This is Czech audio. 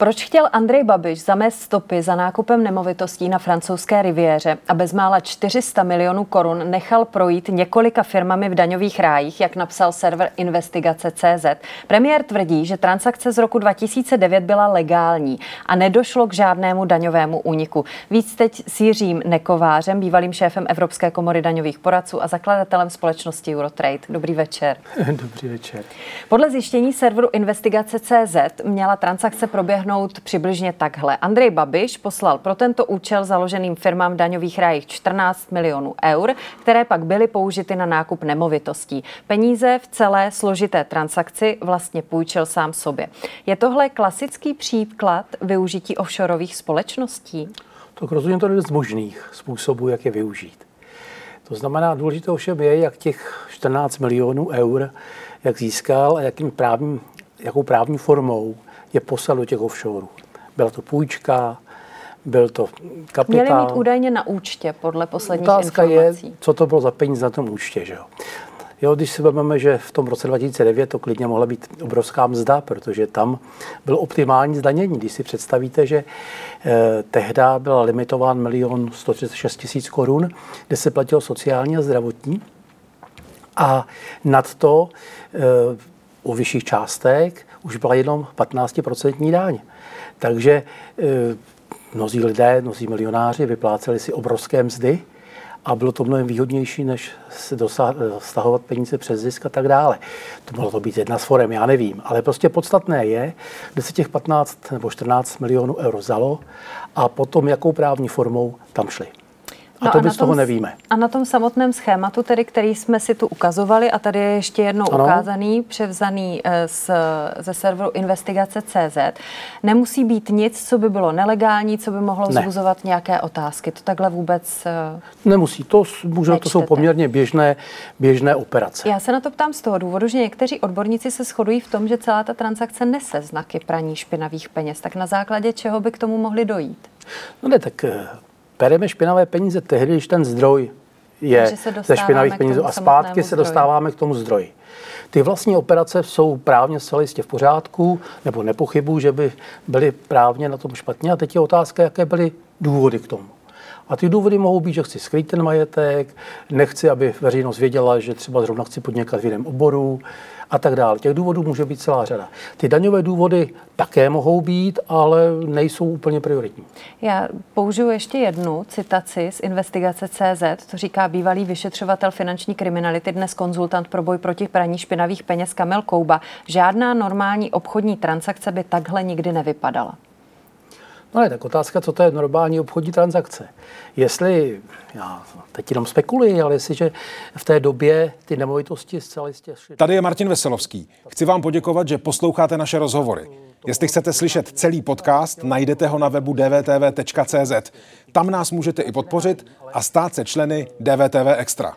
Proč chtěl Andrej Babiš zamést stopy za nákupem nemovitostí na francouzské riviéře a bezmála 400 milionů korun nechal projít několika firmami v daňových rájích, jak napsal server investigace.cz? Premiér tvrdí, že transakce z roku 2009 byla legální a nedošlo k žádnému daňovému úniku. Víc teď s Jiřím Nekovářem, bývalým šéfem Evropské komory daňových poradců a zakladatelem společnosti Eurotrade. Dobrý večer. Dobrý večer. Podle zjištění serveru investigace.cz měla transakce proběhnout přibližně takhle. Andrej Babiš poslal pro tento účel založeným firmám daňových rájích 14 milionů eur, které pak byly použity na nákup nemovitostí. Peníze v celé složité transakci vlastně půjčil sám sobě. Je tohle klasický příklad využití offshoreových společností? Tak rozumím to jeden z možných způsobů, jak je využít. To znamená, důležité ovšem je, jak těch 14 milionů eur, jak získal a jakým právním, jakou právní formou je poslal do těch offshoreů. Byla to půjčka, byl to kapitál. Měli mít údajně na účtě podle posledních Otázka informací. je, co to bylo za peníze na tom účtě. Že jo? Jo, když si vezmeme, že v tom roce 2009 to klidně mohla být obrovská mzda, protože tam bylo optimální zdanění. Když si představíte, že eh, tehdy byla limitován milion 136 tisíc korun, kde se platilo sociální a zdravotní, a nad to eh, u vyšších částek už byla jenom 15% daň. Takže eh, mnozí lidé, mnozí milionáři vypláceli si obrovské mzdy, a bylo to mnohem výhodnější, než se stahovat peníze přes zisk a tak dále. To mohlo to být jedna z forem, já nevím. Ale prostě podstatné je, kde se těch 15 nebo 14 milionů euro vzalo a potom jakou právní formou tam šli. A no to my z toho nevíme. A na tom samotném schématu, tedy, který jsme si tu ukazovali, a tady je ještě jednou ano. ukázaný, převzaný eh, z, ze serveru investigace.cz, nemusí být nic, co by bylo nelegální, co by mohlo ne. vzbuzovat nějaké otázky. To takhle vůbec eh, Nemusí, to, může, to jsou poměrně běžné, běžné operace. Já se na to ptám z toho důvodu, že někteří odborníci se shodují v tom, že celá ta transakce nese znaky praní špinavých peněz. Tak na základě čeho by k tomu mohli dojít? No ne, tak bereme špinavé peníze tehdy, když ten zdroj je ze špinavých peněz a zpátky se dostáváme k tomu zdroji. Ty vlastní operace jsou právně zcela jistě v pořádku, nebo nepochybuji, že by byly právně na tom špatně. A teď je otázka, jaké byly důvody k tomu. A ty důvody mohou být, že chci skrýt ten majetek, nechci, aby veřejnost věděla, že třeba zrovna chci podnikat v jiném oboru a tak dále. Těch důvodů může být celá řada. Ty daňové důvody také mohou být, ale nejsou úplně prioritní. Já použiju ještě jednu citaci z investigace CZ, to říká bývalý vyšetřovatel finanční kriminality, dnes konzultant pro boj proti praní špinavých peněz Kamil Kouba. Žádná normální obchodní transakce by takhle nikdy nevypadala. No je tak otázka, co to je normální obchodní transakce. Jestli, já teď jenom spekuluji, ale jestliže v té době ty nemovitosti zcela jistě. Tady je Martin Veselovský. Chci vám poděkovat, že posloucháte naše rozhovory. Jestli chcete slyšet celý podcast, najdete ho na webu dvtv.cz. Tam nás můžete i podpořit a stát se členy DVTV Extra.